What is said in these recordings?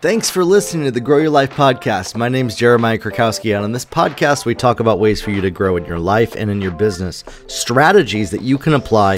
Thanks for listening to the Grow Your Life podcast. My name is Jeremiah Krakowski, and on this podcast, we talk about ways for you to grow in your life and in your business, strategies that you can apply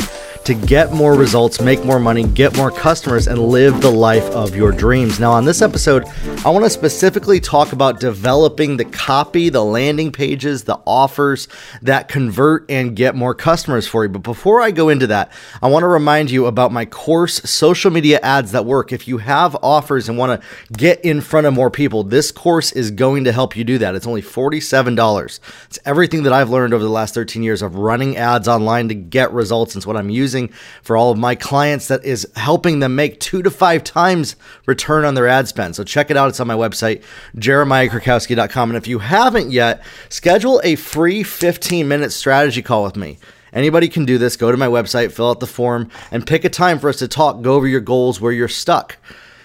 to get more results, make more money, get more customers, and live the life of your dreams. Now, on this episode, I want to specifically talk about developing the copy, the landing pages, the offers that convert and get more customers for you. But before I go into that, I want to remind you about my course, Social Media Ads That Work. If you have offers and want to get in front of more people, this course is going to help you do that. It's only $47. It's everything that I've learned over the last 13 years of running ads online to get results. It's what I'm using for all of my clients that is helping them make two to five times return on their ad spend. So check it out. It's on my website, jeremiahkrakowski.com. And if you haven't yet, schedule a free 15 minute strategy call with me. Anybody can do this. Go to my website, fill out the form, and pick a time for us to talk, go over your goals, where you're stuck.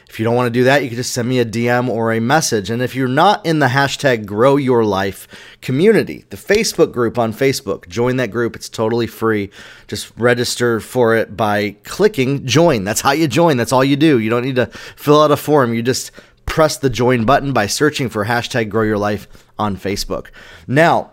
If you don't want to do that, you can just send me a DM or a message. And if you're not in the hashtag Grow Your Life community, the Facebook group on Facebook, join that group. It's totally free. Just register for it by clicking join. That's how you join. That's all you do. You don't need to fill out a form. You just press the join button by searching for hashtag Grow Your Life on Facebook. Now,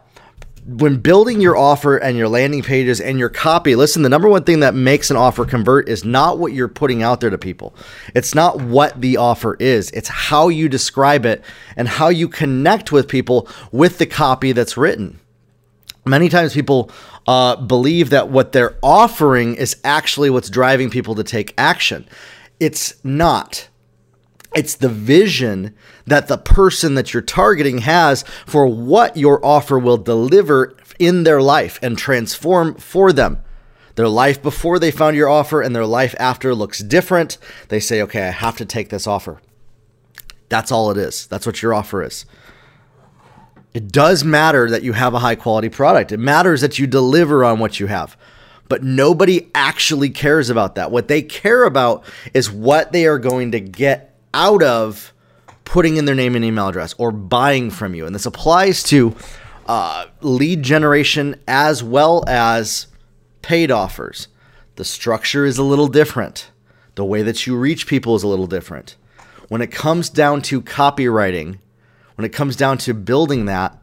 when building your offer and your landing pages and your copy, listen, the number one thing that makes an offer convert is not what you're putting out there to people. It's not what the offer is, it's how you describe it and how you connect with people with the copy that's written. Many times people uh, believe that what they're offering is actually what's driving people to take action. It's not. It's the vision that the person that you're targeting has for what your offer will deliver in their life and transform for them. Their life before they found your offer and their life after looks different. They say, okay, I have to take this offer. That's all it is. That's what your offer is. It does matter that you have a high quality product. It matters that you deliver on what you have. But nobody actually cares about that. What they care about is what they are going to get out of putting in their name and email address or buying from you. And this applies to uh, lead generation as well as paid offers. The structure is a little different. The way that you reach people is a little different. When it comes down to copywriting, when it comes down to building that,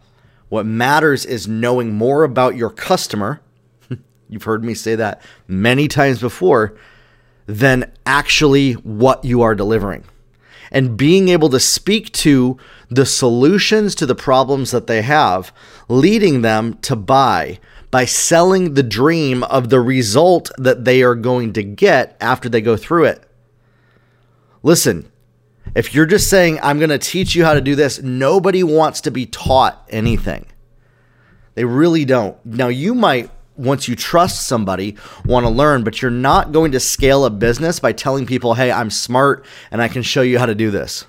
what matters is knowing more about your customer. You've heard me say that many times before, than actually what you are delivering and being able to speak to the solutions to the problems that they have, leading them to buy by selling the dream of the result that they are going to get after they go through it. Listen, if you're just saying, I'm going to teach you how to do this, nobody wants to be taught anything. They really don't. Now, you might once you trust somebody, want to learn, but you're not going to scale a business by telling people, hey, I'm smart and I can show you how to do this.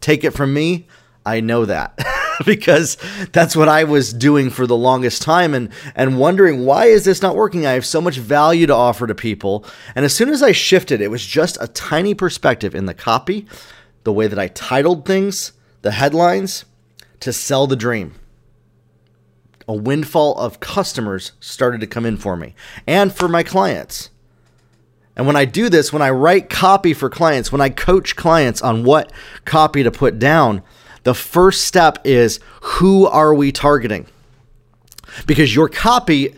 Take it from me, I know that. because that's what I was doing for the longest time and and wondering why is this not working? I have so much value to offer to people. And as soon as I shifted, it was just a tiny perspective in the copy, the way that I titled things, the headlines to sell the dream a windfall of customers started to come in for me and for my clients. And when I do this, when I write copy for clients, when I coach clients on what copy to put down, the first step is who are we targeting? Because your copy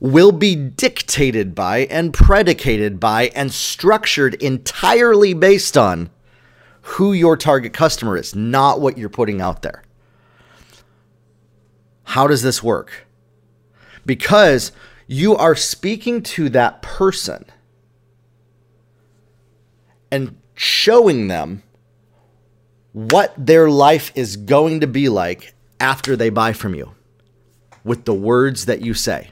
will be dictated by and predicated by and structured entirely based on who your target customer is, not what you're putting out there. How does this work? Because you are speaking to that person and showing them what their life is going to be like after they buy from you with the words that you say.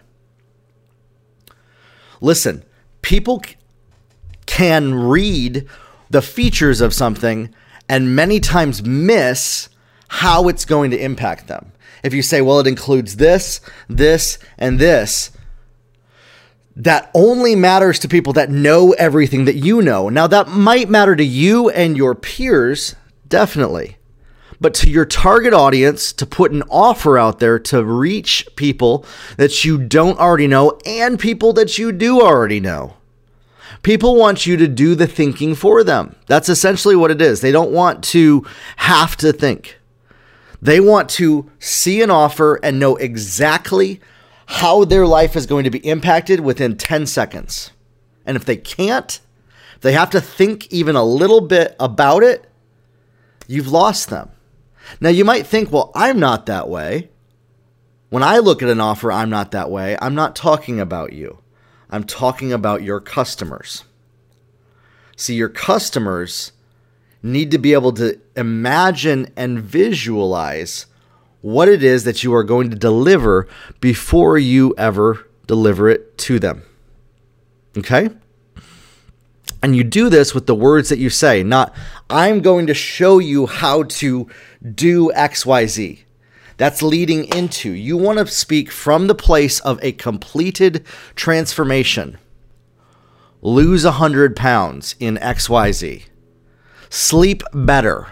Listen, people can read the features of something and many times miss how it's going to impact them. If you say, well, it includes this, this, and this, that only matters to people that know everything that you know. Now, that might matter to you and your peers, definitely. But to your target audience, to put an offer out there to reach people that you don't already know and people that you do already know. People want you to do the thinking for them. That's essentially what it is. They don't want to have to think. They want to see an offer and know exactly how their life is going to be impacted within 10 seconds. And if they can't, they have to think even a little bit about it, you've lost them. Now, you might think, well, I'm not that way. When I look at an offer, I'm not that way. I'm not talking about you. I'm talking about your customers. See, your customers need to be able to imagine and visualize what it is that you are going to deliver before you ever deliver it to them. Okay? And you do this with the words that you say, not, I'm going to show you how to do XYZ. That's leading into. You want to speak from the place of a completed transformation. Lose 100 pounds in XYZ. Sleep better.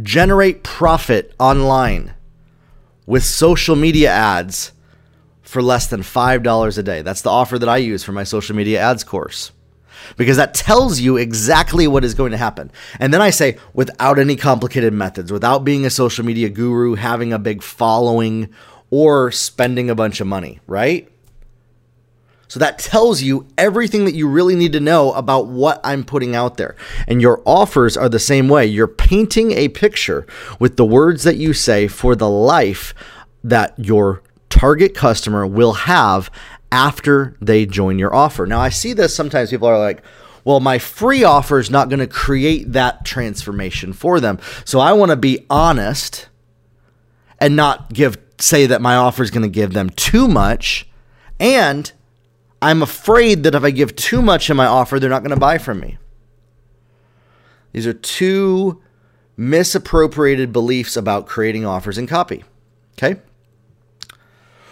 Generate profit online with social media ads for less than $5 a day. That's the offer that I use for my social media ads course because that tells you exactly what is going to happen. And then I say, without any complicated methods, without being a social media guru, having a big following, or spending a bunch of money, right? So that tells you everything that you really need to know about what I'm putting out there. And your offers are the same way. You're painting a picture with the words that you say for the life that your target customer will have after they join your offer. Now, I see this sometimes people are like, well, my free offer is not going to create that transformation for them. So I want to be honest and not give say that my offer is going to give them too much and I'm afraid that if I give too much in my offer, they're not going to buy from me. These are two misappropriated beliefs about creating offers and copy. Okay?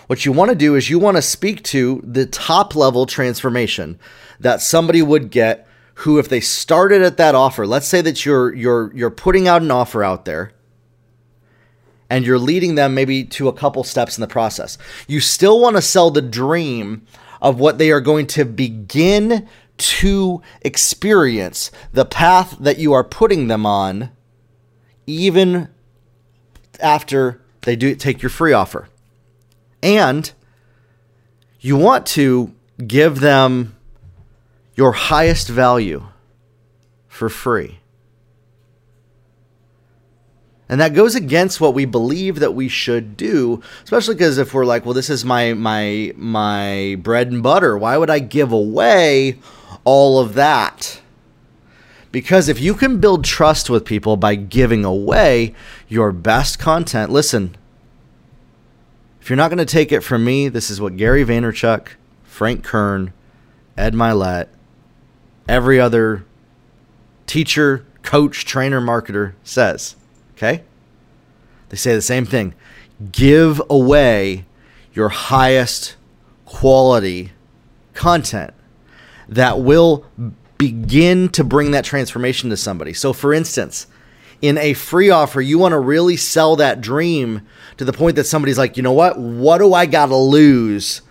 What you want to do is you want to speak to the top level transformation that somebody would get who if they started at that offer, let's say that you're you're you're putting out an offer out there and you're leading them maybe to a couple steps in the process. You still want to sell the dream of what they are going to begin to experience, the path that you are putting them on even after they do take your free offer. And you want to give them your highest value for free. And that goes against what we believe that we should do, especially because if we're like, well, this is my my my bread and butter, why would I give away all of that? Because if you can build trust with people by giving away your best content, listen, if you're not going to take it from me, this is what Gary Vaynerchuk, Frank Kern, Ed Mylett, every other teacher, coach, trainer, marketer says. Okay? They say the same thing. Give away your highest quality content that will begin to bring that transformation to somebody. So, for instance, in a free offer, you want to really sell that dream to the point that somebody's like, you know what? What do I got to lose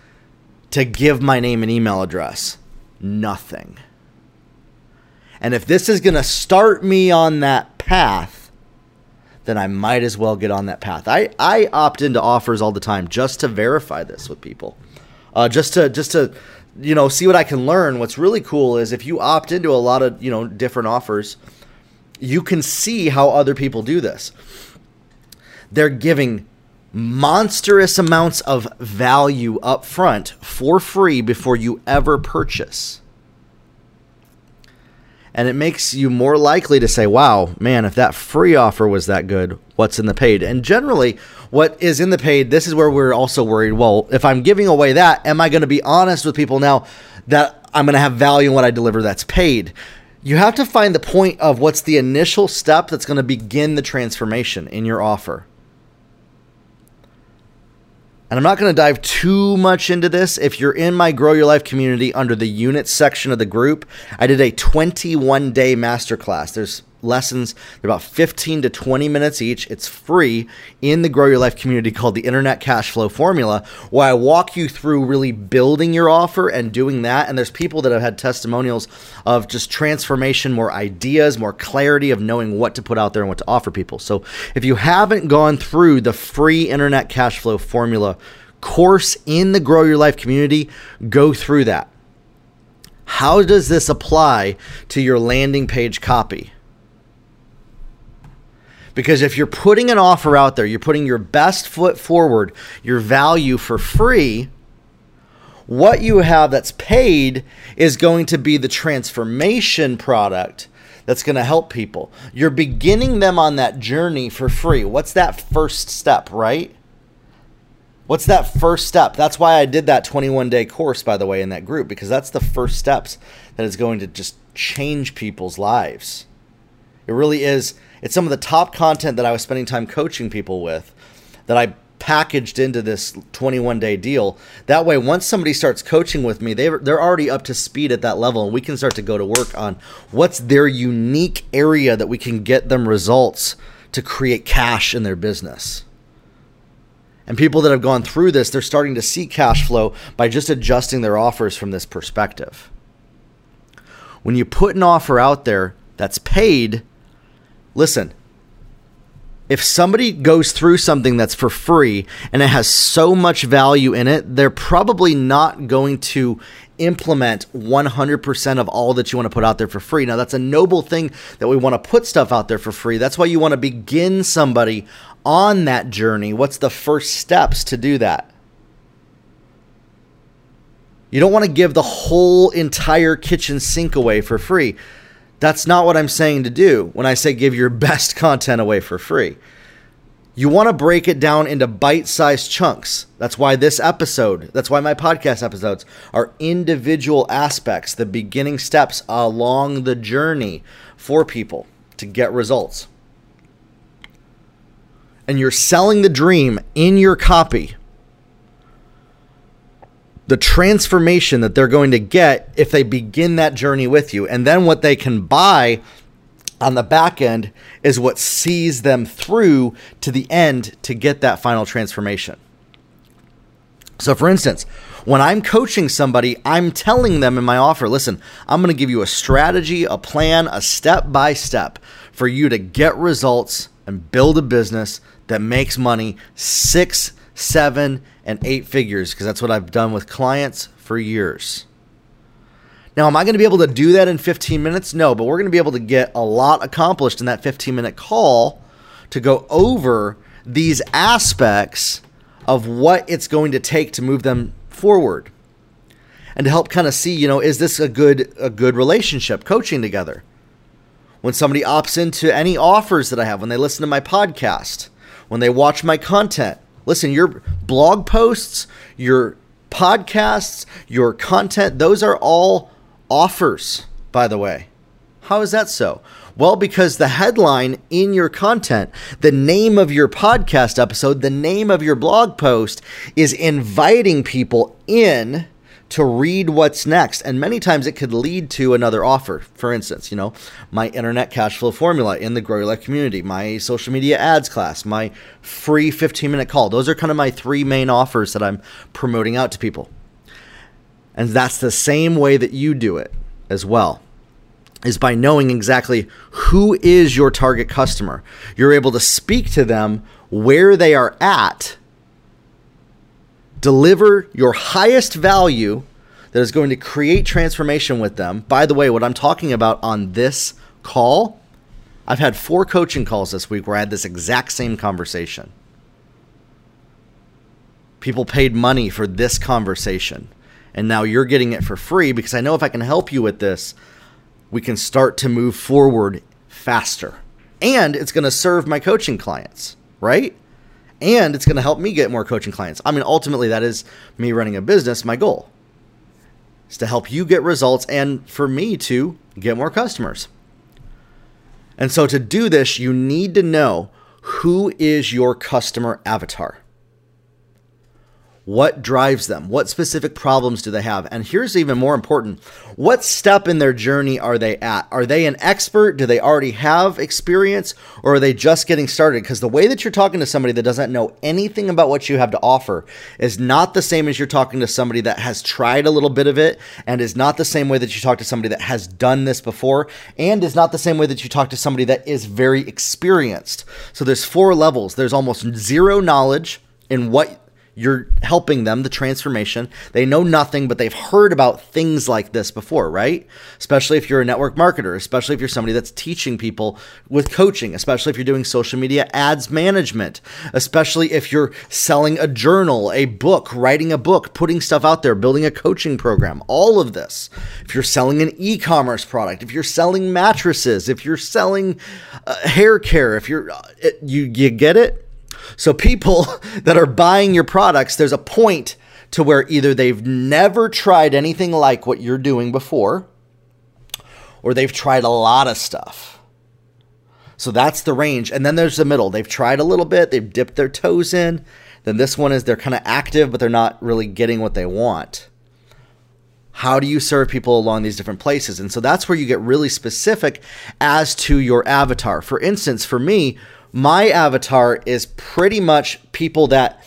to give my name and email address? Nothing. And if this is going to start me on that path, then I might as well get on that path. I, I opt into offers all the time just to verify this with people. Uh, just to just to you know see what I can learn. What's really cool is if you opt into a lot of you know different offers, you can see how other people do this. They're giving monstrous amounts of value up front for free before you ever purchase. And it makes you more likely to say, wow, man, if that free offer was that good, what's in the paid? And generally, what is in the paid, this is where we're also worried. Well, if I'm giving away that, am I going to be honest with people now that I'm going to have value in what I deliver that's paid? You have to find the point of what's the initial step that's going to begin the transformation in your offer. And I'm not going to dive too much into this. If you're in my Grow Your Life community under the units section of the group, I did a 21 day masterclass. There's lessons. They're about 15 to 20 minutes each. It's free in the Grow Your Life community called the Internet Cash Flow Formula, where I walk you through really building your offer and doing that. And there's people that have had testimonials of just transformation, more ideas, more clarity of knowing what to put out there and what to offer people. So if you haven't gone through the free Internet Cash Flow Formula course in the Grow Your Life community, go through that. How does this apply to your landing page copy? Because if you're putting an offer out there, you're putting your best foot forward, your value for free, what you have that's paid is going to be the transformation product that's going to help people. You're beginning them on that journey for free. What's that first step, right? What's that first step? That's why I did that 21 day course, by the way, in that group, because that's the first steps that is going to just change people's lives. It really is it's some of the top content that I was spending time coaching people with that I packaged into this 21 day deal. That way, once somebody starts coaching with me, they they're already up to speed at that level, and we can start to go to work on what's their unique area that we can get them results to create cash in their business. And people that have gone through this, they're starting to see cash flow by just adjusting their offers from this perspective. When you put an offer out there that's paid, listen, if somebody goes through something that's for free and it has so much value in it, they're probably not going to implement 100% of all that you want to put out there for free. Now, that's a noble thing that we want to put stuff out there for free. That's why you want to begin somebody on that journey. What's the first steps to do that? You don't want to give the whole entire kitchen sink away for free. That's not what I'm saying to do when I say give your best content away for free. You want to break it down into bite sized chunks. That's why this episode, that's why my podcast episodes are individual aspects, the beginning steps along the journey for people to get results. And you're selling the dream in your copy the transformation that they're going to get if they begin that journey with you. And then what they can buy on the back end is what sees them through to the end to get that final transformation. So, for instance, when I'm coaching somebody, I'm telling them in my offer listen, I'm going to give you a strategy, a plan, a step by step for you to get results and build a business that makes money six seven, and eight figures because that's what I've done with clients for years. Now, am I going to be able to do that in 15 minutes? No, but we're going to be able to get a lot accomplished in that 15 minute call to go over these aspects of what it's going to take to move them forward and to help kind of see, you know, is this a good a good relationship coaching together? When somebody opts into any offers that I have, when they listen to my podcast, when they watch my content, Listen, your blog posts, your podcasts, your content, those are all offers, by the way. How is that so? Well, because the headline in your content, the name of your podcast episode, the name of your blog post is inviting people in to read what's next. And many times it could lead to another offer. For instance, you know, my internet cash flow formula in the Grow Your Life community, my social media ads class, my free 15 minute call. Those are kind of my three main offers that I'm promoting out to people. And that's the same way that you do it as well. Is by knowing exactly who is your target customer. You're able to speak to them where they are at deliver your highest value that is going to create transformation with them. By the way, what I'm talking about on this call, I've had four coaching calls this week where I had this exact same conversation. People paid money for this conversation, and now you're getting it for free because I know if I can help you with this, we can start to move forward faster. And it's going to serve my coaching clients, right? And it's going to help me get more coaching clients. I mean, ultimately, that is me running a business. My goal is to help you get results and for me to get more customers. And so, to do this, you need to know who is your customer avatar. What drives them? What specific problems do they have? And here's even more important what step in their journey are they at? Are they an expert? Do they already have experience? Or are they just getting started? Because the way that you're talking to somebody that doesn't know anything about what you have to offer is not the same as you're talking to somebody that has tried a little bit of it and is not the same way that you talk to somebody that has done this before and is not the same way that you talk to somebody that is very experienced. So there's four levels. There's almost zero knowledge in what you're helping them the transformation. They know nothing, but they've heard about things like this before, right? Especially if you're a network marketer, especially if you're somebody that's teaching people with coaching, especially if you're doing social media ads management, especially if you're selling a journal, a book, writing a book, putting stuff out there, building a coaching program, all of this. If you're selling an e-commerce product, if you're selling mattresses, if you're selling uh, hair care, if you're uh, you you get it? So people that are buying your products, there's a point to where either they've never tried anything like what you're doing before or they've tried a lot of stuff. So that's the range. And then there's the middle. They've tried a little bit, they've dipped their toes in. Then this one is they're kind of active, but they're not really getting what they want. How do you serve people along these different places? And so that's where you get really specific as to your avatar. For instance, for me, my avatar is pretty much people that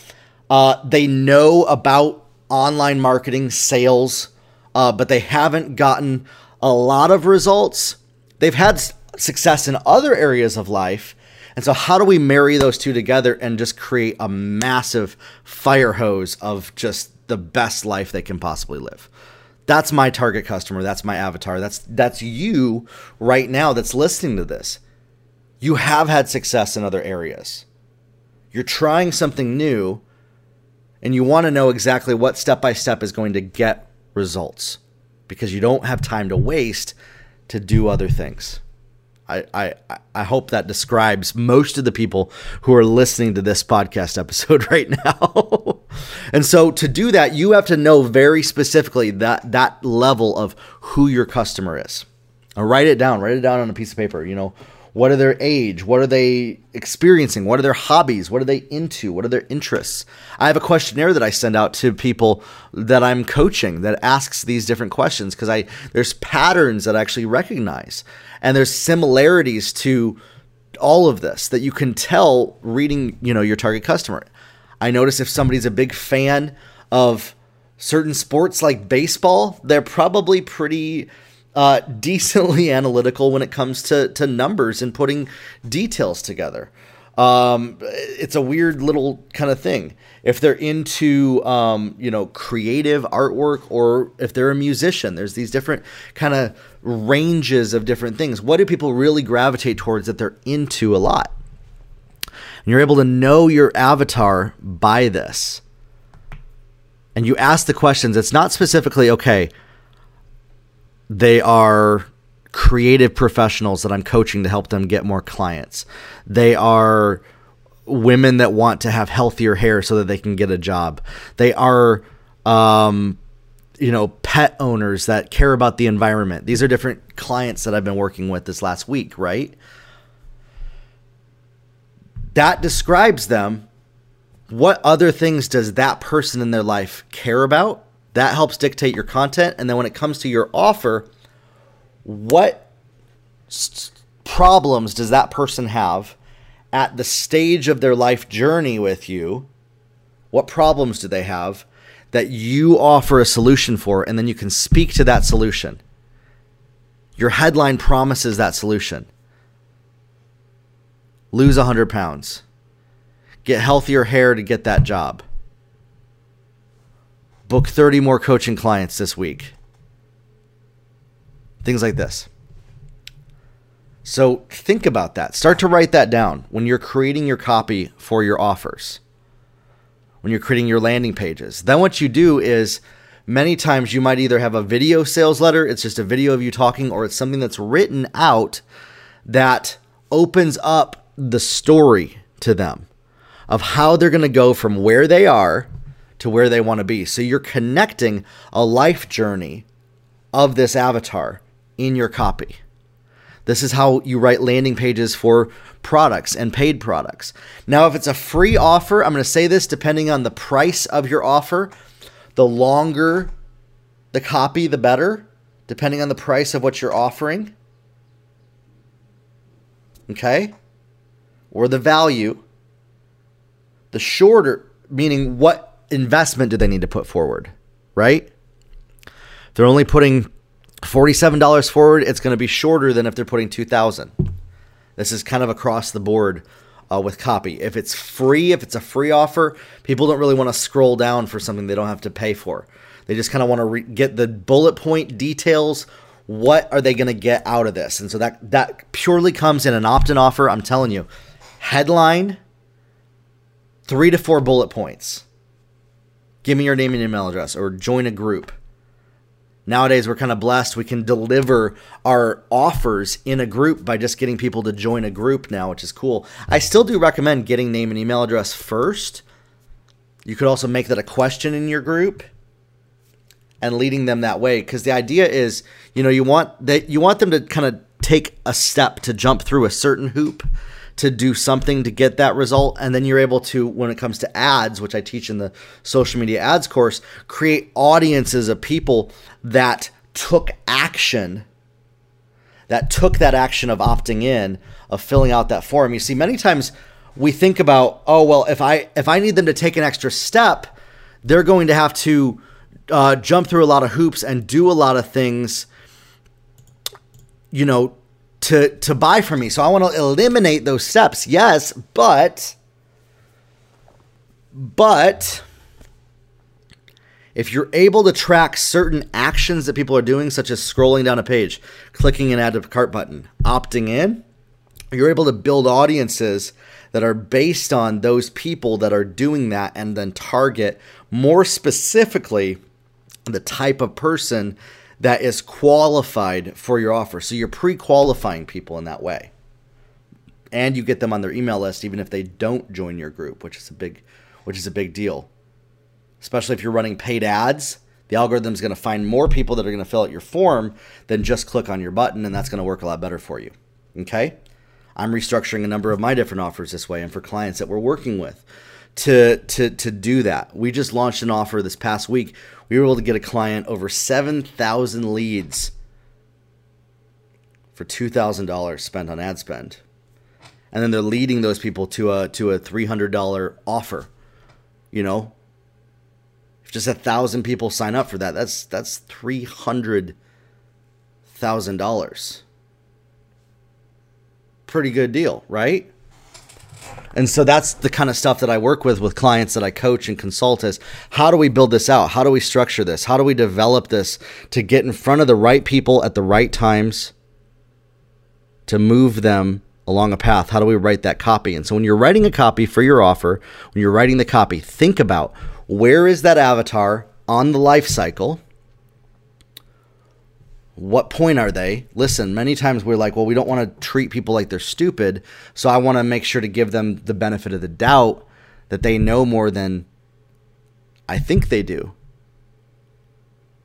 uh, they know about online marketing, sales, uh, but they haven't gotten a lot of results. They've had success in other areas of life. And so, how do we marry those two together and just create a massive fire hose of just the best life they can possibly live? That's my target customer. That's my avatar. That's that's you right now that's listening to this you have had success in other areas. You're trying something new and you want to know exactly what step by step is going to get results because you don't have time to waste to do other things. I, I, I hope that describes most of the people who are listening to this podcast episode right now. and so to do that, you have to know very specifically that that level of who your customer is. Write it down, write it down on a piece of paper. You know, what are their age? What are they experiencing? What are their hobbies? What are they into? What are their interests? I have a questionnaire that I send out to people that I'm coaching that asks these different questions because I there's patterns that I actually recognize and there's similarities to all of this that you can tell reading, you know, your target customer. I notice if somebody's a big fan of certain sports like baseball, they're probably pretty uh, decently analytical when it comes to, to numbers and putting details together. Um, it's a weird little kind of thing. If they're into, um, you know, creative artwork or if they're a musician, there's these different kind of ranges of different things. What do people really gravitate towards that they're into a lot? And you're able to know your avatar by this. And you ask the questions. It's not specifically, okay, they are creative professionals that I'm coaching to help them get more clients. They are women that want to have healthier hair so that they can get a job. They are um, you know, pet owners that care about the environment. These are different clients that I've been working with this last week, right? That describes them. What other things does that person in their life care about? That helps dictate your content. And then when it comes to your offer, what problems does that person have at the stage of their life journey with you? What problems do they have that you offer a solution for? And then you can speak to that solution. Your headline promises that solution. Lose 100 pounds. Get healthier hair to get that job book 30 more coaching clients this week. Things like this. So think about that. Start to write that down when you're creating your copy for your offers, when you're creating your landing pages. Then what you do is many times you might either have a video sales letter, it's just a video of you talking, or it's something that's written out that opens up the story to them of how they're going to go from where they are to where they want to be. So you're connecting a life journey of this avatar in your copy. This is how you write landing pages for products and paid products. Now, if it's a free offer, I'm going to say this depending on the price of your offer, the longer the copy, the better, depending on the price of what you're offering. Okay? Or the value. The shorter, meaning what investment do they need to put forward, right? they're only putting $47 forward, it's going to be shorter than if they're putting 2000 This is kind of across the board uh, with copy. If it's free, if it's a free offer, people don't really want to scroll down for something they don't have to pay for. They just kind of want to re- get the bullet point details. What are they going to get out of this? And so that that purely comes in an opt-in offer. I'm telling you, headline, three to four bullet points. Give me your name and email address, or join a group Nowadays, we're kind of blessed. We can deliver our offers in a group by just getting people to join a group now, which is cool. I still do recommend getting name and email address first. You could also make that a question in your group and leading them that way because the idea is, you know, you want that you want them to kind of take a step to jump through a certain hoop to do something to get that result. And then you're able to, when it comes to ads, which I teach in the social media ads course, create audiences of people that took action, that took that action of opting in, of filling out that form. You see, many times we think about, oh well, if I if I need them to take an extra step, they're going to have to uh, jump through a lot of hoops and do a lot of things, you know, to to buy from me. So I want to eliminate those steps. Yes, but but if you're able to track certain actions that people are doing, such as scrolling down a page, clicking an add to cart button, opting in, you're able to build audiences that are based on those people that are doing that and then target more specifically the type of person that is qualified for your offer. So you're pre qualifying people in that way. And you get them on their email list even if they don't join your group, which is a big which is a big deal. Especially if you're running paid ads, the algorithm is going to find more people that are going to fill out your form than just click on your button and that's going to work a lot better for you. Okay? I'm restructuring a number of my different offers this way and for clients that we're working with to to to do that. We just launched an offer this past week we were able to get a client over 7,000 leads for $2,000 spent on ad spend. And then they're leading those people to a to a $300 offer. You know, if just a thousand people sign up for that, that's that's three hundred thousand dollars. Pretty good deal, right? And so that's the kind of stuff that I work with with clients that I coach and consult is how do we build this out? How do we structure this? How do we develop this to get in front of the right people at the right times to move them along a path? How do we write that copy? And so when you're writing a copy for your offer, when you're writing the copy, think about where is that avatar on the life cycle? What point are they? Listen, many times we're like, well, we don't want to treat people like they're stupid. So I want to make sure to give them the benefit of the doubt that they know more than I think they do.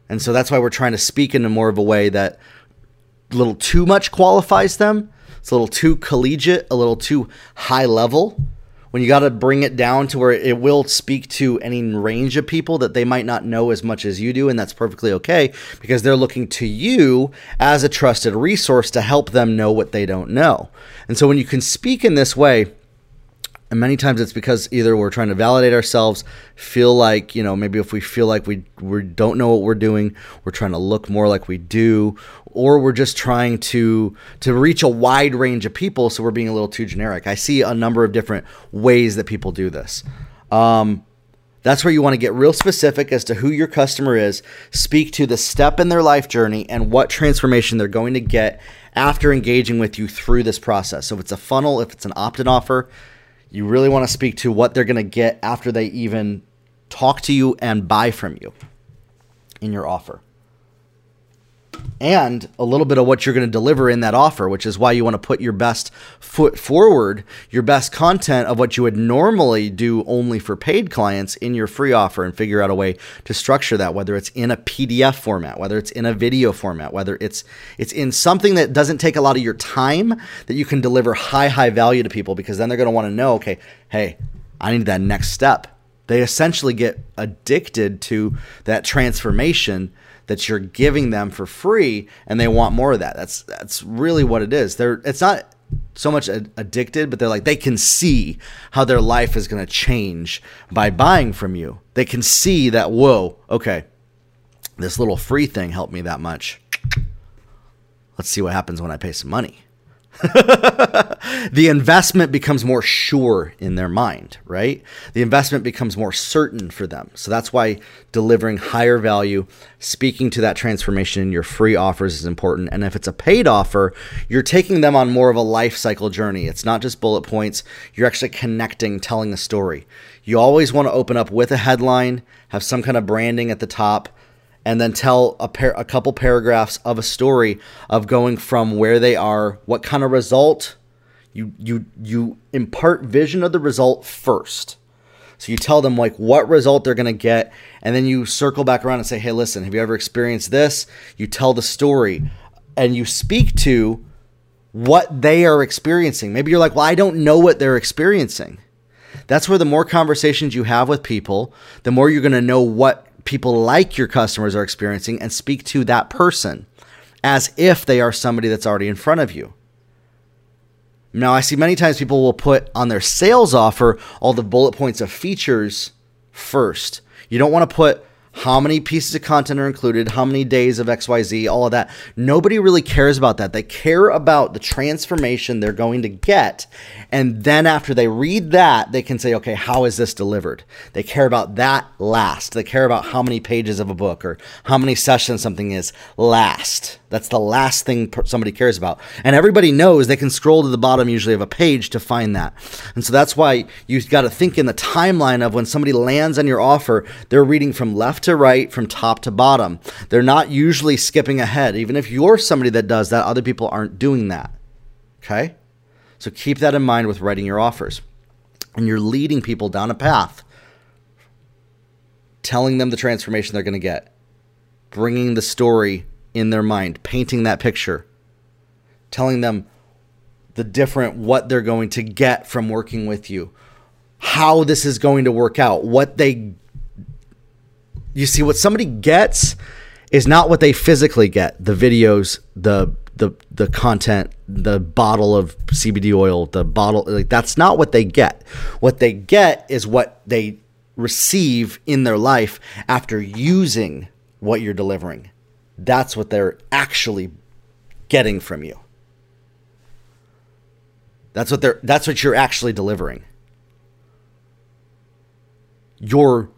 And so that's why we're trying to speak in a more of a way that a little too much qualifies them. It's a little too collegiate, a little too high level when you got to bring it down to where it will speak to any range of people that they might not know as much as you do, and that's perfectly okay because they're looking to you as a trusted resource to help them know what they don't know. And so when you can speak in this way, and many times it's because either we're trying to validate ourselves, feel like, you know, maybe if we feel like we, we don't know what we're doing, we're trying to look more like we do, or we're just trying to to reach a wide range of people, so we're being a little too generic. I see a number of different ways that people do this. Um, that's where you want to get real specific as to who your customer is, speak to the step in their life journey and what transformation they're going to get after engaging with you through this process. So if it's a funnel, if it's an opt-in offer, you really want to speak to what they're going to get after they even talk to you and buy from you in your offer. And a little bit of what you're going to deliver in that offer, which is why you want to put your best foot forward, your best content of what you would normally do only for paid clients in your free offer and figure out a way to structure that whether it's in a PDF format, whether it's in a video format, whether it's it's in something that doesn't take a lot of your time that you can deliver high high value to people because then they're going to want to know, okay, hey, I need that next step. They essentially get addicted to that transformation that you're giving them for free and they want more of that. That's that's really what it is. They're it's not so much addicted, but they're like they can see how their life is going to change by buying from you. They can see that whoa, okay. This little free thing helped me that much. Let's see what happens when I pay some money. the investment becomes more sure in their mind, right? The investment becomes more certain for them. So that's why delivering higher value, speaking to that transformation in your free offers is important. And if it's a paid offer, you're taking them on more of a life cycle journey. It's not just bullet points, you're actually connecting, telling a story. You always want to open up with a headline, have some kind of branding at the top and then tell a, a couple paragraphs of a story of going from where they are, what kind of result. You you you impart vision of the result first. So you tell them like what result they're going to get and then you circle back around and say, "Hey, listen, have you ever experienced this?" You tell the story and you speak to what they are experiencing. Maybe you're like, "Well, I don't know what they're experiencing." That's where the more conversations you have with people, the more you're going to know what people like your customers are experiencing and speak to that person as if they are somebody that's already in front of you. Now, I see many times people will put on their sales offer all the bullet points of features first. You don't want to put how many pieces of content are included, how many days of XYZ, all of that. Nobody really cares about that. They care about the transformation they're going to get. And then after they read that, they can say, okay, how is this delivered? They care about that last. They care about how many pages of a book or how many sessions something is last. That's the last thing somebody cares about. And everybody knows they can scroll to the bottom usually of a page to find that. And so that's why you've got to think in the timeline of when somebody lands on your offer, they're reading from left to right, from top to bottom. They're not usually skipping ahead. Even if you're somebody that does that, other people aren't doing that. Okay? So keep that in mind with writing your offers. And you're leading people down a path, telling them the transformation they're going to get, bringing the story in their mind, painting that picture, telling them the different what they're going to get from working with you, how this is going to work out, what they you see what somebody gets is not what they physically get, the videos, the the the content, the bottle of CBD oil, the bottle like that's not what they get. What they get is what they receive in their life after using what you're delivering. That's what they're actually getting from you. That's what they're that's what you're actually delivering. Your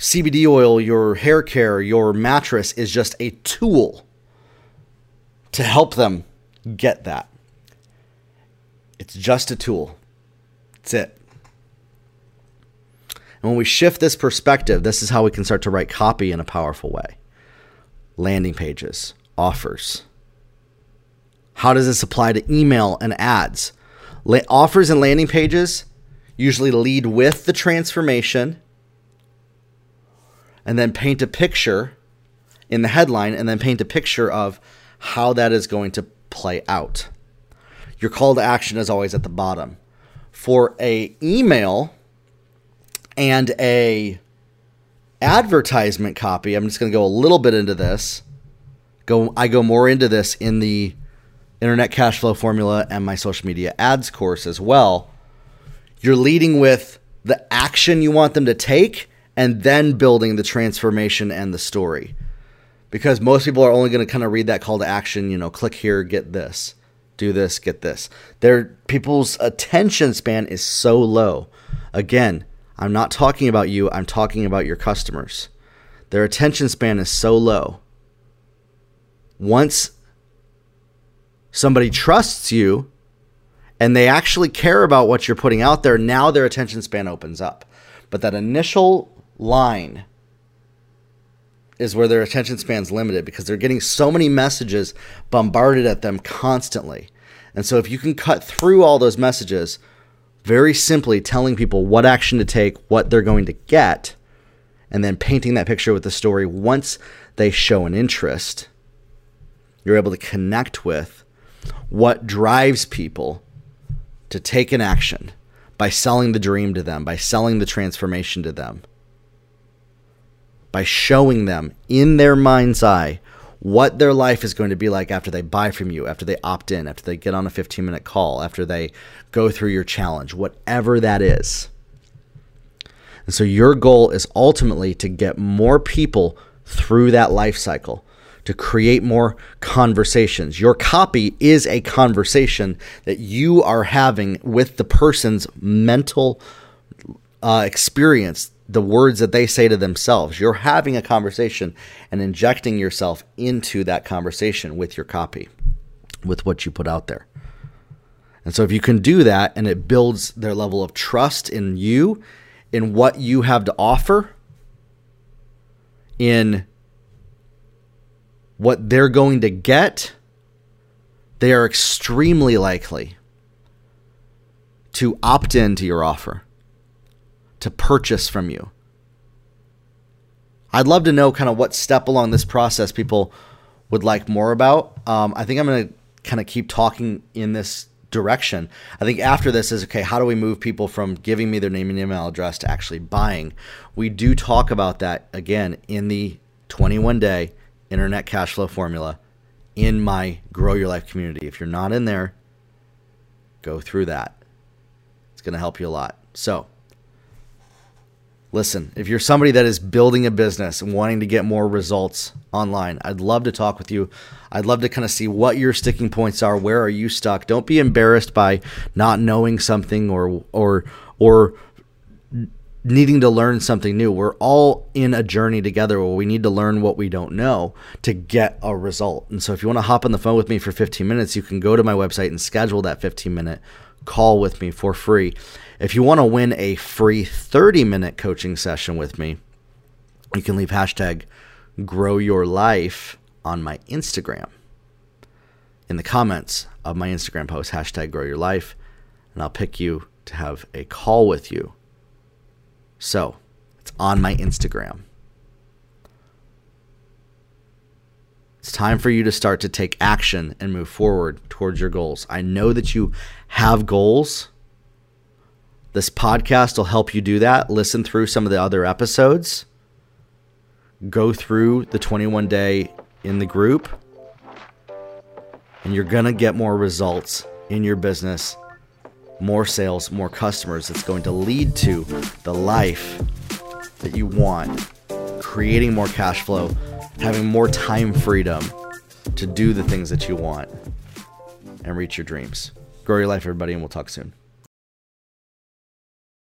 CBD oil, your hair care, your mattress is just a tool to help them get that. It's just a tool. That's it. And when we shift this perspective, this is how we can start to write copy in a powerful way landing pages, offers. How does this apply to email and ads? La- offers and landing pages usually lead with the transformation and then paint a picture in the headline and then paint a picture of how that is going to play out. Your call to action is always at the bottom. For a email and a advertisement copy, I'm just going to go a little bit into this. Go I go more into this in the internet cash flow formula and my social media ads course as well. You're leading with the action you want them to take and then building the transformation and the story. Because most people are only going to kind of read that call to action, you know, click here, get this, do this, get this. Their people's attention span is so low. Again, I'm not talking about you, I'm talking about your customers. Their attention span is so low. Once somebody trusts you and they actually care about what you're putting out there, now their attention span opens up. But that initial line is where their attention span's limited because they're getting so many messages bombarded at them constantly. And so if you can cut through all those messages, very simply telling people what action to take, what they're going to get, and then painting that picture with the story once they show an interest, you're able to connect with what drives people to take an action by selling the dream to them, by selling the transformation to them, by showing them in their mind's eye what their life is going to be like after they buy from you, after they opt in, after they get on a 15 minute call, after they go through your challenge, whatever that is. And so your goal is ultimately to get more people through that life cycle, to create more conversations. Your copy is a conversation that you are having with the person's mental uh, experience the words that they say to themselves. You're having a conversation and injecting yourself into that conversation with your copy, with what you put out there. And so, if you can do that and it builds their level of trust in you, in what you have to offer, in what they're going to get, they are extremely likely to opt into your offer to purchase from you. I'd love to know kind of what step along this process people would like more about. Um, I think I'm going to kind of keep talking in this direction. I think after this is okay, how do we move people from giving me their name and email address to actually buying? We do talk about that again in the 21 day internet cash flow formula in my Grow Your Life community. If you're not in there, go through that. It's going to help you a lot. So, listen, if you're somebody that is building a business and wanting to get more results online, I'd love to talk with you. I'd love to kind of see what your sticking points are. Where are you stuck? Don't be embarrassed by not knowing something or or or needing to learn something new. We're all in a journey together where we need to learn what we don't know to get a result. And so if you want to hop on the phone with me for 15 minutes, you can go to my website and schedule that 15 minute call with me for free. If you want to win a free 30 minute coaching session with me, you can leave hashtag grow your life on my Instagram. In the comments of my Instagram post, hashtag grow your life, and I'll pick you to have a call with you. So it's on my Instagram. It's time for you to start to take action and move forward towards your goals. I know that you have goals this podcast will help you do that. Listen through some of the other episodes. Go through the 21 day in the group. And you're going to get more results in your business, more sales, more customers. It's going to lead to the life that you want, creating more cash flow, having more time freedom to do the things that you want and reach your dreams. Grow your life, everybody, and we'll talk soon.